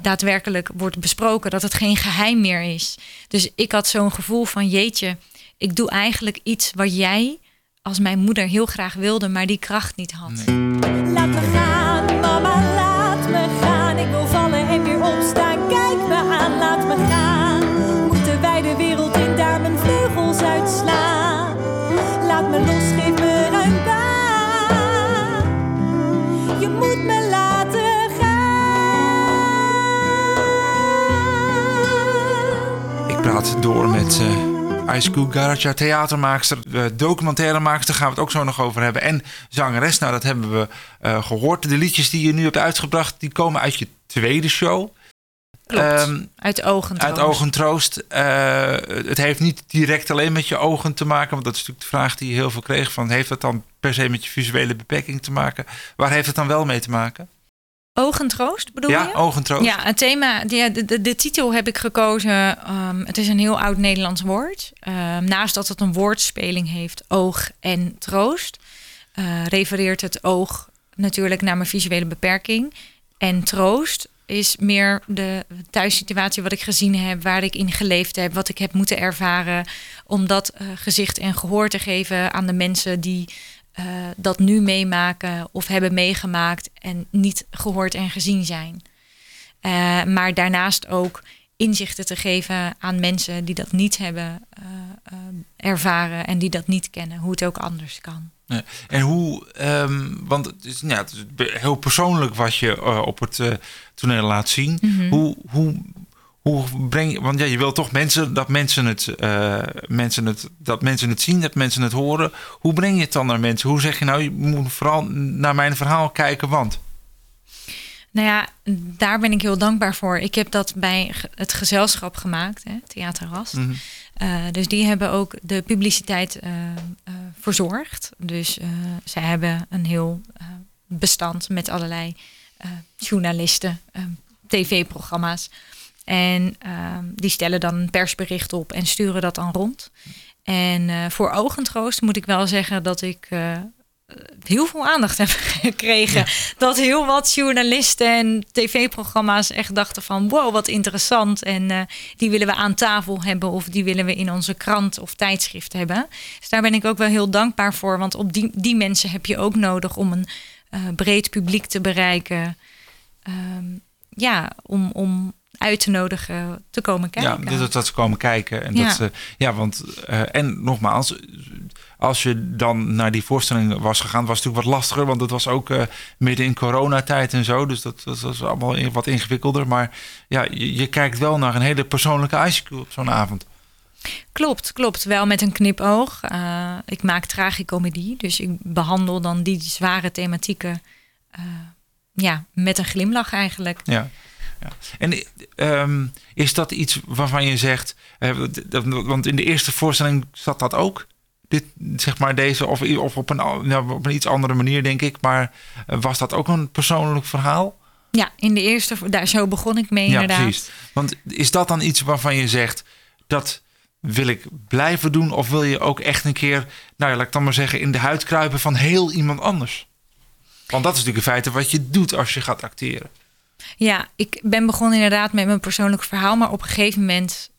daadwerkelijk wordt besproken, dat het geen geheim meer is. Dus ik had zo'n gevoel van: jeetje, ik doe eigenlijk iets wat jij als mijn moeder heel graag wilde, maar die kracht niet had. Laat me gaan, door met eh Ice Cool Garage, theatermaakster, uh, documentairemaakster, gaan we het ook zo nog over hebben. En zangeres, nou dat hebben we eh, gehoord. De liedjes die je nu hebt uitgebracht, die komen uit je tweede show. Klopt. Ehm, uit ogen. uit het heeft niet direct alleen met je ogen te maken. Want dat is natuurlijk de vraag die je heel veel kreeg. Van, heeft dat dan per se met je visuele beperking te maken? Waar heeft het dan wel mee te maken? Ogentroost bedoel ja, je? ogentroost. Ja, het thema, de, de, de, de titel heb ik gekozen. ehm, het is een heel oud Nederlands woord. Ehm, naast dat het een woordspeling heeft, oog en troost, eh, refereert het oog natuurlijk naar mijn visuele beperking. En troost is meer de thuissituatie wat ik gezien heb, waar ik in geleefd heb, wat ik heb moeten ervaren. Om dat eh, gezicht en gehoor te geven aan de mensen die eh, dat nu meemaken of hebben meegemaakt en niet gehoord en gezien zijn. Eh, maar daarnaast ook inzichten te geven aan mensen die dat niet hebben eh, ervaren en die dat niet kennen, hoe het ook anders kan. Ja. En hoe, ehm, want het is, ja, het is heel persoonlijk wat je op het toneel laat zien. Mhm. Hoe, hoe, hoe breng je, want ja, je wil toch mensen dat mensen het, eh, mensen het, dat mensen het zien, dat mensen het horen. Hoe breng je het dan naar mensen? Hoe zeg je nou, je moet vooral naar mijn verhaal kijken, want. Nou ja, daar ben ik heel dankbaar voor. Ik heb dat bij het gezelschap gemaakt, hè, Theater Rast. Mhm. Eh, dus die hebben ook de publiciteit eh, verzorgd. Dus zij hebben een heel bestand met allerlei journalisten, tv-programma's. En eh, die stellen dan een persbericht op en sturen dat dan rond. En eh, voor ogentroost moet ik wel zeggen dat ik eh, heel veel aandacht hebben gekregen. Dat heel wat journalisten en tv-programma's echt dachten van... wow, wat interessant. En eh, die willen we aan tafel hebben... of die willen we in onze krant of tijdschrift hebben. Dus daar ben ik ook wel heel dankbaar voor. Want op die, die mensen heb je ook nodig om een uh, breed publiek te bereiken. Ehm, ja, om, om uit te nodigen te komen kijken. Ja, dat, dat ze komen kijken. En ja. Dat ze, ja, want uh, en nogmaals, als je dan naar die voorstelling was gegaan, was het natuurlijk wat lastiger, want het was ook uh, midden in coronatijd en zo. Dus dat, dat was allemaal wat ingewikkelder. Maar ja, je, je kijkt wel naar een hele persoonlijke icecube op zo'n avond. Klopt, klopt. Wel met een knipoog. Uh, ik maak tragicomedie, dus ik behandel dan die zware thematieken uh, ja, met een glimlach eigenlijk. Ja. Ja. En um, is dat iets waarvan je zegt, uh, want in de eerste voorstelling zat dat ook? Dit, zeg maar deze, of, of op, een, nou, op een iets andere manier, denk ik. Maar uh, was dat ook een persoonlijk verhaal? Ja, in de eerste, daar zo begon ik mee ja, inderdaad. Precies. Want is dat dan iets waarvan je zegt, dat wil ik blijven doen? Of wil je ook echt een keer, nou ja, laat ik dan maar zeggen, in de huid kruipen van heel iemand anders? Want dat is natuurlijk in feite wat je doet als je gaat acteren. Ja, ik ben begonnen inderdaad met mijn persoonlijk verhaal, maar op een gegeven moment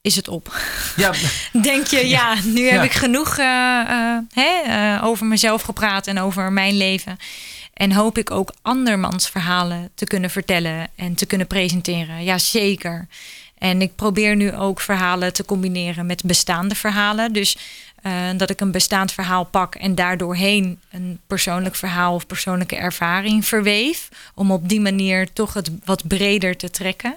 is het op. Ja. Denk je, ja, nu heb ja. ik genoeg uh, uh, hè, uh, over mezelf gepraat en over mijn leven. En hoop ik ook andermans verhalen te kunnen vertellen en te kunnen presenteren. Ja, zeker. En ik probeer nu ook verhalen te combineren met bestaande verhalen. Dus uh, dat ik een bestaand verhaal pak en daardoorheen een persoonlijk verhaal of persoonlijke ervaring verweef. Om op die manier toch het wat breder te trekken.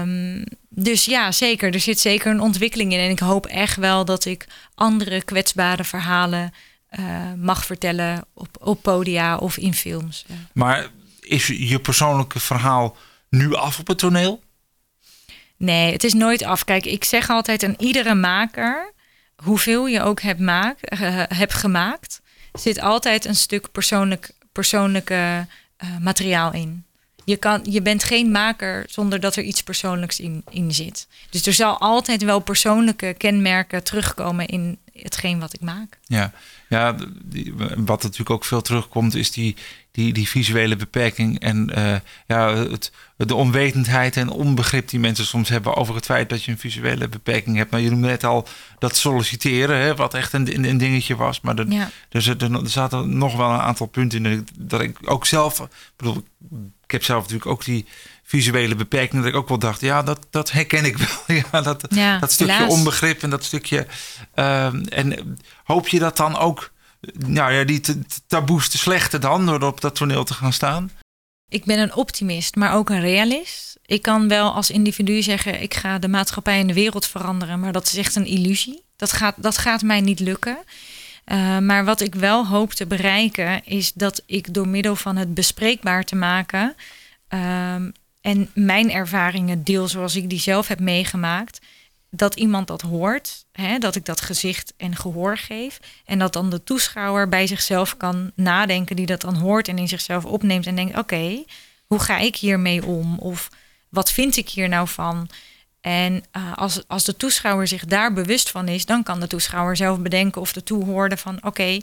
Um, dus ja, zeker. Er zit zeker een ontwikkeling in. En ik hoop echt wel dat ik andere kwetsbare verhalen uh, mag vertellen op, op podia of in films. Ja. Maar is je persoonlijke verhaal nu af op het toneel? Nee, het is nooit af. Kijk, ik zeg altijd aan iedere maker, hoeveel je ook hebt, uh, hebt gemaakt, zit altijd een stuk persoonlijk, persoonlijke uh, materiaal in. Je, kan, je bent geen maker zonder dat er iets persoonlijks in, in zit. Dus er zal altijd wel persoonlijke kenmerken terugkomen in hetgeen wat ik maak. Ja, ja die, wat natuurlijk ook veel terugkomt is die, die, die visuele beperking en uh, ja, het, de onwetendheid en onbegrip die mensen soms hebben over het feit dat je een visuele beperking hebt. Nou, je noemde net al dat solliciteren, hè, wat echt een, een dingetje was. Maar er, ja. er, er, er zaten nog wel een aantal punten in dat ik ook zelf, bedoel, ik heb zelf natuurlijk ook die visuele beperking, dat ik ook wel dacht, ja, dat, dat herken ik wel. ja, dat, ja, dat stukje helaas. onbegrip en dat stukje. Uh, en hoop je dat dan ook, nou ja, die taboes te slechten dan, door op dat toneel te gaan staan? Ik ben een optimist, maar ook een realist. Ik kan wel als individu zeggen, ik ga de maatschappij en de wereld veranderen, maar dat is echt een illusie. Dat gaat, dat gaat mij niet lukken. Uh, maar wat ik wel hoop te bereiken, is dat ik door middel van het bespreekbaar te maken uh, en mijn ervaringen deel zoals ik die zelf heb meegemaakt, dat iemand dat hoort, hè, dat ik dat gezicht en gehoor geef. En dat dan de toeschouwer bij zichzelf kan nadenken, die dat dan hoort en in zichzelf opneemt en denkt: oké, hoe ga ik hiermee om? Of wat vind ik hier nou van? En uh, als, als de toeschouwer zich daar bewust van is, dan kan de toeschouwer zelf bedenken of de toehoorde van: oké, uh,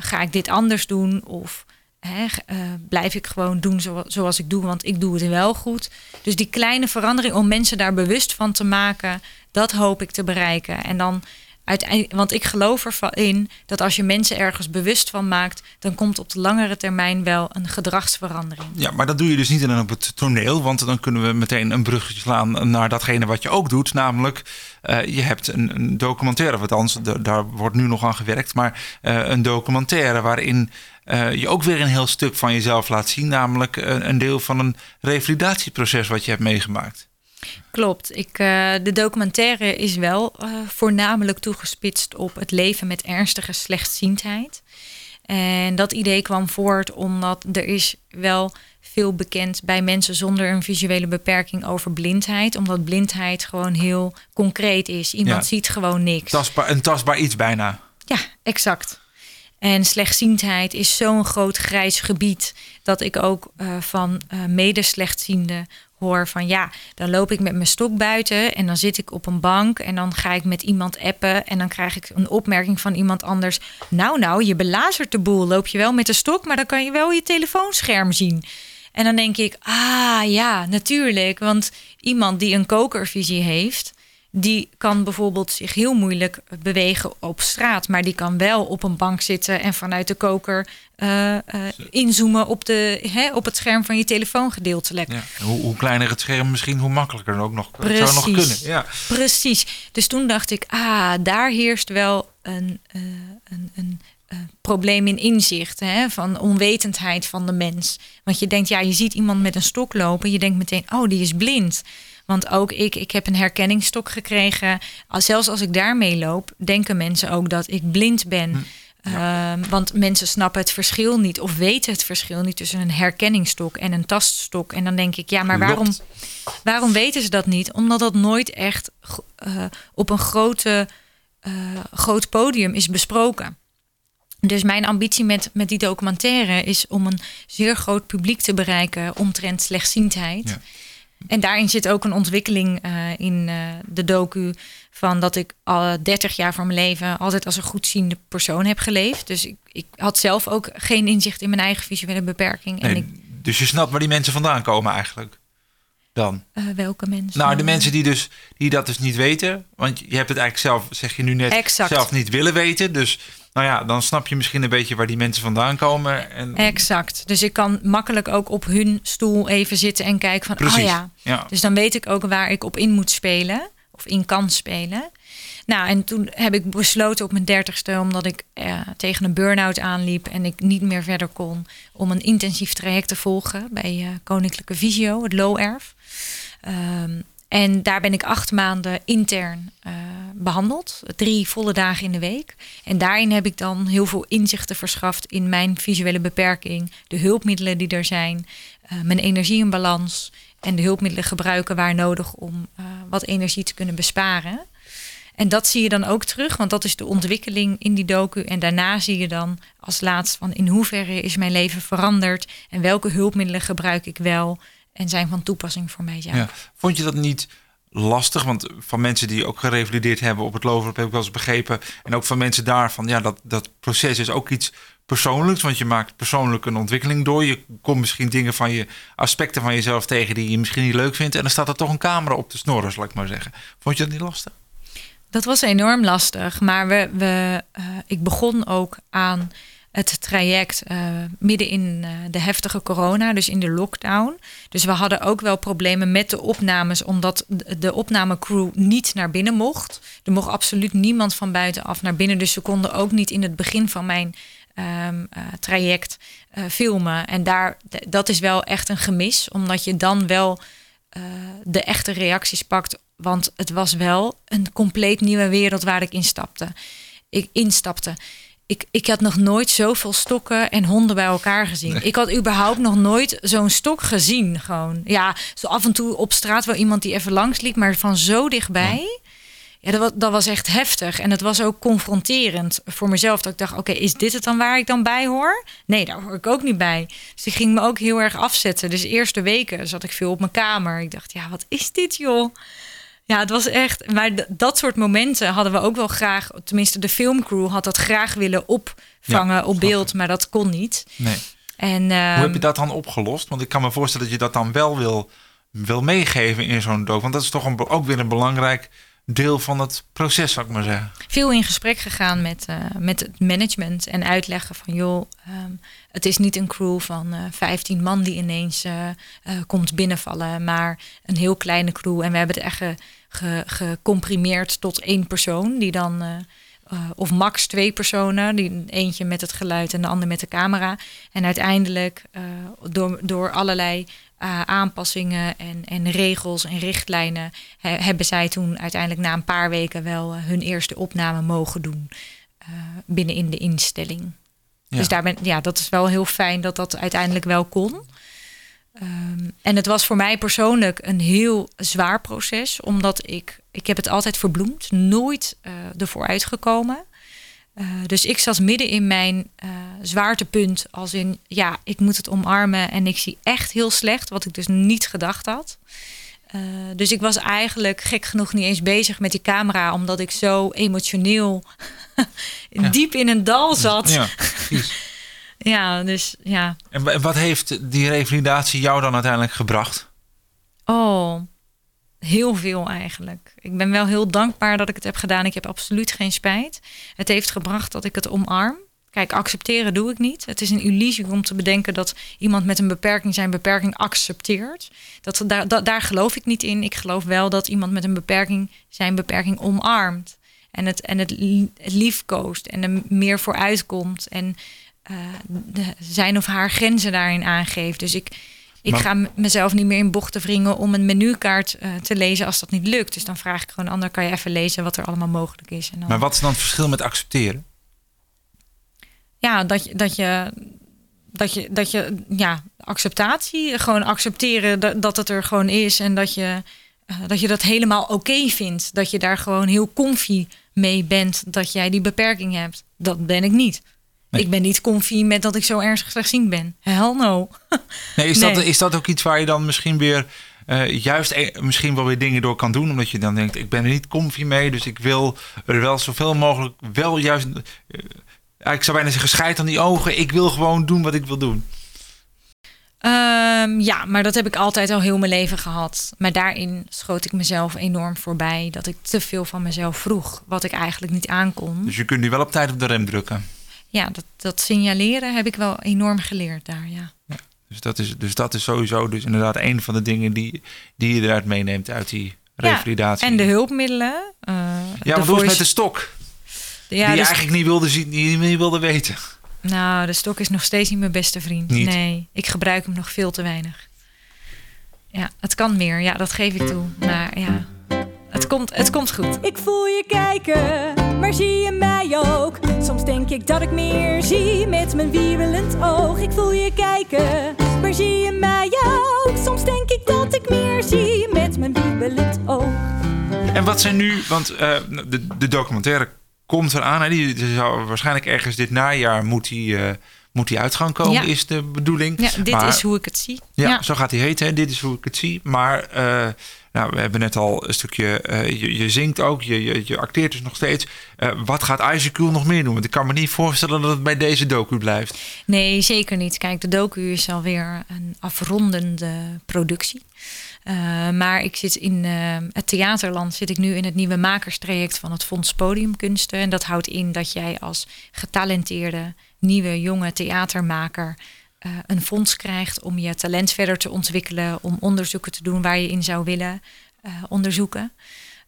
ga ik dit anders doen? Of Uh, blijf ik gewoon doen zo, zoals ik doe, want ik doe het wel goed. Dus die kleine verandering om mensen daar bewust van te maken, dat hoop ik te bereiken. En dan uiteindelijk, want ik geloof erin dat als je mensen ergens bewust van maakt, dan komt op de langere termijn wel een gedragsverandering. Ja, maar dat doe je dus niet op het toneel, want dan kunnen we meteen een bruggetje slaan naar datgene wat je ook doet, namelijk uh, je hebt een, een documentaire, of althans, daar wordt nu nog aan gewerkt, maar uh, een documentaire waarin uh, je ook weer een heel stuk van jezelf laat zien, namelijk een, een deel van een revalidatieproces wat je hebt meegemaakt. Klopt. Ik, uh, de documentaire is wel uh, voornamelijk toegespitst op het leven met ernstige slechtziendheid. En dat idee kwam voort omdat er is wel veel bekend bij mensen zonder een visuele beperking over blindheid. Omdat blindheid gewoon heel concreet is. Iemand ja, ziet gewoon niks. Tastbaar, een tastbaar iets bijna. Ja, exact. En slechtziendheid is zo'n groot grijs gebied dat ik ook uh, van uh, medeslechtzienden hoor van ja, dan loop ik met mijn stok buiten en dan zit ik op een bank en dan ga ik met iemand appen en dan krijg ik een opmerking van iemand anders. Nou, nou, je belazert de boel. Loop je wel met de stok, maar dan kan je wel je telefoonscherm zien. En dan denk ik, ah ja, natuurlijk. Want iemand die een kokervisie heeft, die kan bijvoorbeeld zich heel moeilijk bewegen op straat. Maar die kan wel op een bank zitten en vanuit de koker uh, uh, inzoomen op, de, hè, op het scherm van je telefoon gedeeltelijk. Ja. Hoe, hoe, kleiner het scherm, misschien hoe makkelijker ook nog. Precies. Het zou nog kunnen. Ja. Precies. Dus toen dacht ik, ah, daar heerst wel een, uh, een, een probleem in inzicht, hè, van onwetendheid van de mens. Want je denkt, ja, je ziet iemand met een stok lopen, je denkt meteen, oh, die is blind. Want ook ik, ik heb een herkenningsstok gekregen. Zelfs als ik daarmee loop, denken mensen ook dat ik blind ben. Hm. Ehm, want mensen snappen het verschil niet of weten het verschil niet tussen een herkenningsstok en een taststok. En dan denk ik, ja, maar waarom, waarom weten ze dat niet? Omdat dat nooit echt uh, op een grote, uh, groot podium is besproken. Dus mijn ambitie met, met die documentaire is om een zeer groot publiek te bereiken omtrent slechtziendheid. Ja. En daarin zit ook een ontwikkeling uh, in uh, de docu van dat ik al 30 jaar van mijn leven altijd als een goedziende persoon heb geleefd. Dus ik, ik had zelf ook geen inzicht in mijn eigen visuele beperking. Nee, en ik, dus je snapt waar die mensen vandaan komen eigenlijk? Dan? Uh, welke mensen? Nou, de mensen die, dus, die dat dus niet weten. Want je hebt het eigenlijk zelf, zeg je nu net, exact. zelf niet willen weten. Dus nou ja, dan snap je misschien een beetje waar die mensen vandaan komen. En... Exact. Dus ik kan makkelijk ook op hun stoel even zitten en kijken van, Precies. oh ja. ja. Dus dan weet ik ook waar ik op in moet spelen of in kan spelen. Nou, en toen heb ik besloten op mijn dertigste, omdat ik eh, tegen een burn-out aanliep en ik niet meer verder kon, om een intensief traject te volgen bij uh, Koninklijke Visio, het Low Erf. Um, en daar ben ik acht maanden intern uh, behandeld. Drie volle dagen in de week. En daarin heb ik dan heel veel inzichten verschaft in mijn visuele beperking. De hulpmiddelen die er zijn. Uh, mijn energie in balans. En de hulpmiddelen gebruiken waar nodig om uh, wat energie te kunnen besparen. En dat zie je dan ook terug, want dat is de ontwikkeling in die docu. En daarna zie je dan als laatst van in hoeverre is mijn leven veranderd en welke hulpmiddelen gebruik ik wel en zijn van toepassing voor mij. Ja. Vond je dat niet lastig? Want van mensen die ook gerevalideerd hebben op het loverop heb ik wel eens begrepen. En ook van mensen daarvan, ja, dat, dat proces is ook iets persoonlijks. Want je maakt persoonlijk een ontwikkeling door. Je komt misschien dingen van je aspecten van jezelf tegen die je misschien niet leuk vindt. En dan staat er toch een camera op te snorren, zal ik maar zeggen. Vond je dat niet lastig? Dat was enorm lastig. Maar we, we, uh, ik begon ook aan het traject uh, midden in uh, de heftige corona, dus in de lockdown. Dus we hadden ook wel problemen met de opnames, omdat de opnamecrew niet naar binnen mocht. Er mocht absoluut niemand van buitenaf naar binnen. Dus ze konden ook niet in het begin van mijn um, uh, traject filmen. En daar, dat is wel echt een gemis, omdat je dan wel de echte reacties pakt. Want het was wel een compleet nieuwe wereld waar ik instapte. Ik instapte ik, ik had nog nooit zoveel stokken en honden bij elkaar gezien. Nee. Ik had überhaupt nog nooit zo'n stok gezien. Gewoon. Ja, zo af en toe op straat wel iemand die even langs liep, maar van zo dichtbij. Ja, dat was, dat was echt heftig. En het was ook confronterend voor mezelf. Dat ik dacht, oké, okay, is dit het dan waar ik dan bij hoor? Nee, daar hoor ik ook niet bij. Dus die ging me ook heel erg afzetten. Dus de eerste weken zat ik veel op mijn kamer. Ik dacht, ja, wat is dit joh? Ja, het was echt. Maar dat soort momenten hadden we ook wel graag. Tenminste, de filmcrew had dat graag willen opvangen ja, op beeld, maar dat kon niet. Nee. En, Hoe heb je dat dan opgelost? Want ik kan me voorstellen dat je dat dan wel wil, wil meegeven in zo'n dook. Want dat is toch een, ook weer een belangrijk deel van het proces, zou ik maar zeggen. Veel in gesprek gegaan met, uh, met het management en uitleggen van joh, um, het is niet een crew van uh, 15 man die ineens uh, komt binnenvallen, maar een heel kleine crew. En we hebben het echt ge, ge, gecomprimeerd tot één persoon die dan. of max twee personen, die eentje met het geluid en de ander met de camera. En uiteindelijk door, door allerlei uh, aanpassingen en, en regels en richtlijnen he, hebben zij toen uiteindelijk na een paar weken wel uh, hun eerste opname mogen doen uh, binnenin de instelling. Ja. Dus daar ben, ja, dat is wel heel fijn dat dat uiteindelijk wel kon. Um, en het was voor mij persoonlijk een heel zwaar proces, omdat ik, ik heb het altijd verbloemd, nooit ervoor uitgekomen. Eh, dus ik zat midden in mijn eh, zwaartepunt. Als in, ja, ik moet het omarmen. En ik zie echt heel slecht, wat ik dus niet gedacht had. Dus ik was eigenlijk gek genoeg niet eens bezig met die camera. Omdat ik zo emotioneel diep in een dal zat. Ja, precies. Ja, dus ja. En wa- wat heeft die revalidatie jou dan uiteindelijk gebracht? Oh, heel veel eigenlijk. Ik ben wel heel dankbaar dat ik het heb gedaan. Ik heb absoluut geen spijt. Het heeft gebracht dat ik het omarm. Kijk, accepteren doe ik niet. Het is een illusie om te bedenken dat iemand met een beperking zijn beperking accepteert. Dat, daar, da- daar geloof ik niet in. Ik geloof wel dat iemand met een beperking zijn beperking omarmt. En het, en het, het liefkoost en er meer voor uitkomt. En eh, de- zijn of haar grenzen daarin aangeeft. Dus ik, ik Maar- ga mezelf niet meer in bochten wringen om een menukaart eh, te lezen als dat niet lukt. Dus dan vraag ik gewoon ander, kan je even lezen wat er allemaal mogelijk is. En dan, Maar wat is dan het verschil met accepteren? Ja, dat je, dat je, dat je, dat je, ja, acceptatie, gewoon accepteren dat, dat het er gewoon is en dat je, eh, dat je dat helemaal oké vindt. Dat je daar gewoon heel comfy mee bent dat jij die beperking hebt. Dat ben ik niet. Nee. Ik ben niet comfy met dat ik zo ernstig slechtziend ben. Hell no. Nee, is, Dat, is dat ook iets waar je dan misschien weer eh, juist e- misschien wel weer dingen door kan doen? Omdat je dan denkt, ik ben er niet comfy mee, dus ik wil er wel zoveel mogelijk wel juist... eh, ik zou bijna zeggen, scheid aan die ogen. Ik wil gewoon doen wat ik wil doen. Ehm, ja, maar dat heb ik altijd al heel mijn leven gehad. Maar daarin schoot ik mezelf enorm voorbij dat ik te veel van mezelf vroeg, wat ik eigenlijk niet aankon. Dus je kunt nu wel op tijd op de rem drukken. Ja, dat, dat signaleren heb ik wel enorm geleerd daar, ja. Dus dat is, dus dat is sowieso dus inderdaad een van de dingen die, die je eruit meeneemt uit die Ja, revalidatie. En de hulpmiddelen. eh, Ja, wat voice- met de stok? ja, die je dus- eigenlijk niet wilde zien, die niet wilde weten. Nou, de stok is nog steeds niet mijn beste vriend. Niet? Nee, ik gebruik hem nog veel te weinig. Ja, het kan meer. Ja, dat geef ik toe. Maar ja, het komt, het komt goed. Ik voel je kijken, maar zie je mij ook? Soms denk ik dat ik meer zie met mijn wiebelend oog. Ik voel je kijken, maar zie je mij ook? Soms denk ik dat ik meer zie met mijn wiebelend oog. En wat zijn nu, want eh, de, de documentaire komt eraan. Hè? Die, die zou waarschijnlijk ergens dit najaar moet die, eh, moet die uit gaan komen, Ja. is de bedoeling. Ja, dit Maar- is hoe ik het zie. Ja, Ja. zo gaat hij heten. Hè? Dit is hoe ik het zie. Maar eh, nou, we hebben net al een stukje. eh, je, je zingt ook, je, je, je acteert dus nog steeds. Eh, wat gaat Isaac Cool nog meer doen? Want ik kan me niet voorstellen dat het bij deze docu blijft. Nee, zeker niet. Kijk, de docu is alweer een afrondende productie. Maar ik zit in het theaterland, zit ik nu in het nieuwe makerstraject van het Fonds Podiumkunsten. En dat houdt in dat jij als getalenteerde nieuwe jonge theatermaker eh, een fonds krijgt om je talent verder te ontwikkelen, om onderzoeken te doen waar je in zou willen eh, onderzoeken.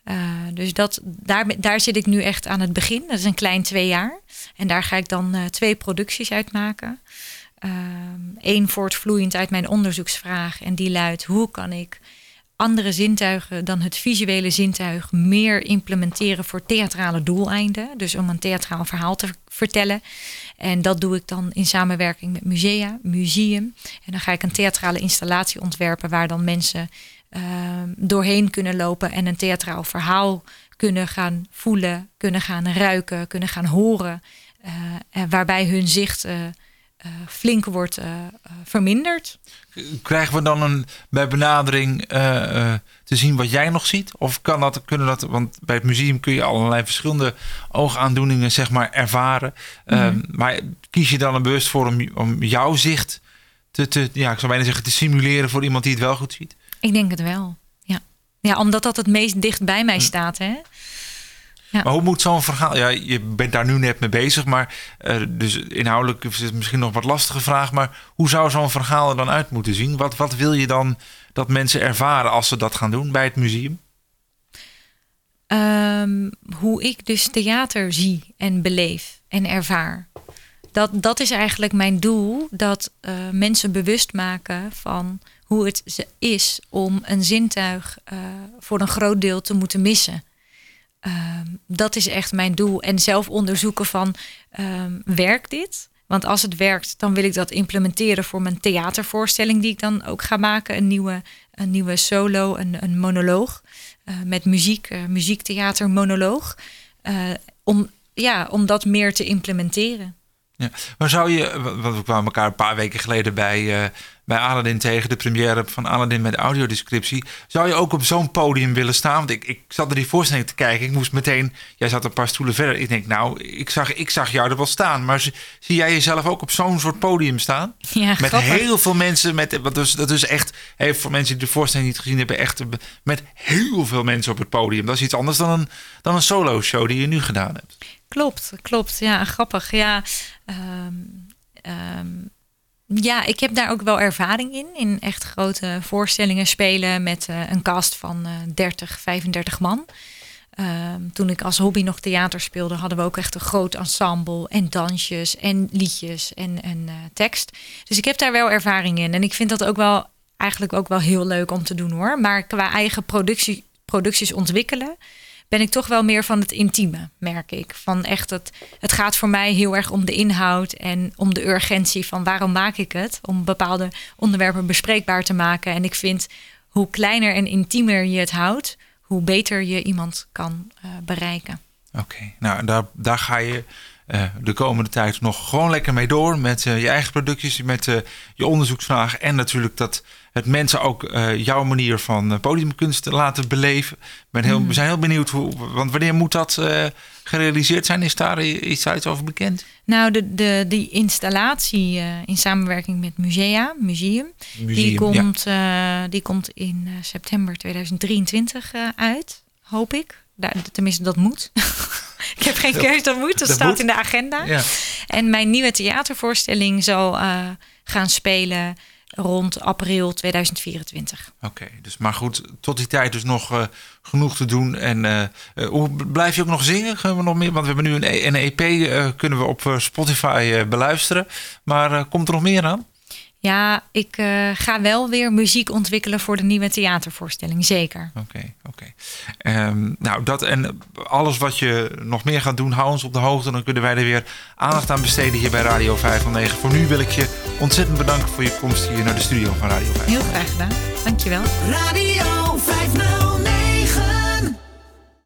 Eh, dus dat, daar, daar zit ik nu echt aan het begin. Dat is een klein twee jaar. En daar ga ik dan twee producties uit maken. Eén voortvloeiend uit mijn onderzoeksvraag. En die luidt: hoe kan ik andere zintuigen dan het visuele zintuig meer implementeren voor theatrale doeleinden? Dus om een theatraal verhaal te vertellen. En dat doe ik dan in samenwerking met musea, museum. En dan ga ik een theatrale installatie ontwerpen waar dan mensen eh, doorheen kunnen lopen en een theatraal verhaal kunnen gaan voelen, kunnen gaan ruiken, kunnen gaan horen. en waarbij hun zicht eh, flink wordt eh, eh, verminderd. Krijgen we dan een, bij benadering eh, eh, te zien wat jij nog ziet? Of kan dat, kunnen dat, want bij het museum kun je allerlei verschillende oogaandoeningen zeg maar ervaren. Eh, maar kies je dan er bewust voor om, om jouw zicht te, te, ja, ik zou bijna zeggen, te simuleren voor iemand die het wel goed ziet? Ik denk het wel. Ja, ja omdat dat het meest dicht bij mij staat. Hè? Maar hoe moet zo'n verhaal... Ja, je bent daar nu net mee bezig, maar... eh, dus inhoudelijk is het misschien nog wat lastige vraag... maar hoe zou zo'n verhaal er dan uit moeten zien? Wat, wat wil je dan dat mensen ervaren als ze dat gaan doen bij het museum? Ehm, hoe ik dus theater zie en beleef en ervaar. Dat, dat is eigenlijk mijn doel. Dat eh, mensen bewust maken van hoe het is om een zintuig eh, voor een groot deel te moeten missen. Ehm, dat is echt mijn doel. En zelf onderzoeken van ehm, werkt dit? Want als het werkt, dan wil ik dat implementeren voor mijn theatervoorstelling die ik dan ook ga maken. Een nieuwe, een nieuwe solo, een, een monoloog. eh, met muziek, eh, muziektheater, monoloog. Eh, om ja, om dat meer te implementeren. Ja. Maar zou je, want we kwamen elkaar een paar weken geleden bij, uh, bij Aladdin tegen, de première van Aladdin met audiodescriptie. Zou je ook op zo'n podium willen staan? Want ik, ik zat naar die voorstelling te kijken. Ik moest meteen, jij zat een paar stoelen verder. Ik denk, nou, ik zag, ik zag jou er wel staan. Maar zie jij jezelf ook op zo'n soort podium staan? Ja, met grappig. heel veel mensen. Met, wat dus, dat is echt, hey, voor mensen die de voorstelling niet gezien hebben, echt met heel veel mensen op het podium. Dat is iets anders dan een, dan een solo show die je nu gedaan hebt. Klopt, klopt. Ja, grappig. Ja, um, um, ja, ik heb daar ook wel ervaring in. In echt grote voorstellingen spelen met uh, een cast van uh, 30, 35 man. Um, toen ik als hobby nog theater speelde, hadden we ook echt een groot ensemble en dansjes en liedjes en, en uh, tekst. Dus ik heb daar wel ervaring in. En ik vind dat ook wel eigenlijk ook wel heel leuk om te doen hoor. Maar qua eigen productie, producties ontwikkelen, ben ik toch wel meer van het intieme, merk ik. Van echt het, het gaat voor mij heel erg om de inhoud en om de urgentie van waarom maak ik het? Om bepaalde onderwerpen bespreekbaar te maken. En ik vind hoe kleiner en intiemer je het houdt, hoe beter je iemand kan uh, bereiken. Oké, nou daar, daar ga je de komende tijd nog gewoon lekker mee door met uh, je eigen producties, met je onderzoeksvragen en natuurlijk dat het mensen ook jouw manier van podiumkunst laten beleven. Ben heel, mm. We zijn heel benieuwd, hoe, want wanneer moet dat gerealiseerd zijn? Is daar iets, iets over bekend? Nou, de, de, die installatie in samenwerking met Musea, Museum, Museum die, komt, ja. die komt in september 2023 uit, hoop ik. Daar, tenminste, dat moet. ik heb geen keuze, dat moet. Dat, dat staat moet. in de agenda. Ja. En mijn nieuwe theatervoorstelling zal gaan spelen rond april 2024. Oké, okay, dus maar goed, tot die tijd dus nog uh, genoeg te doen. En uh, uh, blijf je ook nog zingen? Kunnen we nog meer? Want we hebben nu een, een EP, kunnen we op Spotify beluisteren. Maar komt er nog meer aan? Ja, ik uh, ga wel weer muziek ontwikkelen voor de nieuwe theatervoorstelling, zeker. Oké, okay, oké. Okay. Um, nou, dat en alles wat je nog meer gaat doen, hou ons op de hoogte. Dan kunnen wij er weer aandacht aan besteden hier bij Radio 509. Voor nu wil ik je ontzettend bedanken voor je komst hier naar de studio van Radio 5. Heel graag gedaan. Dankjewel. Radio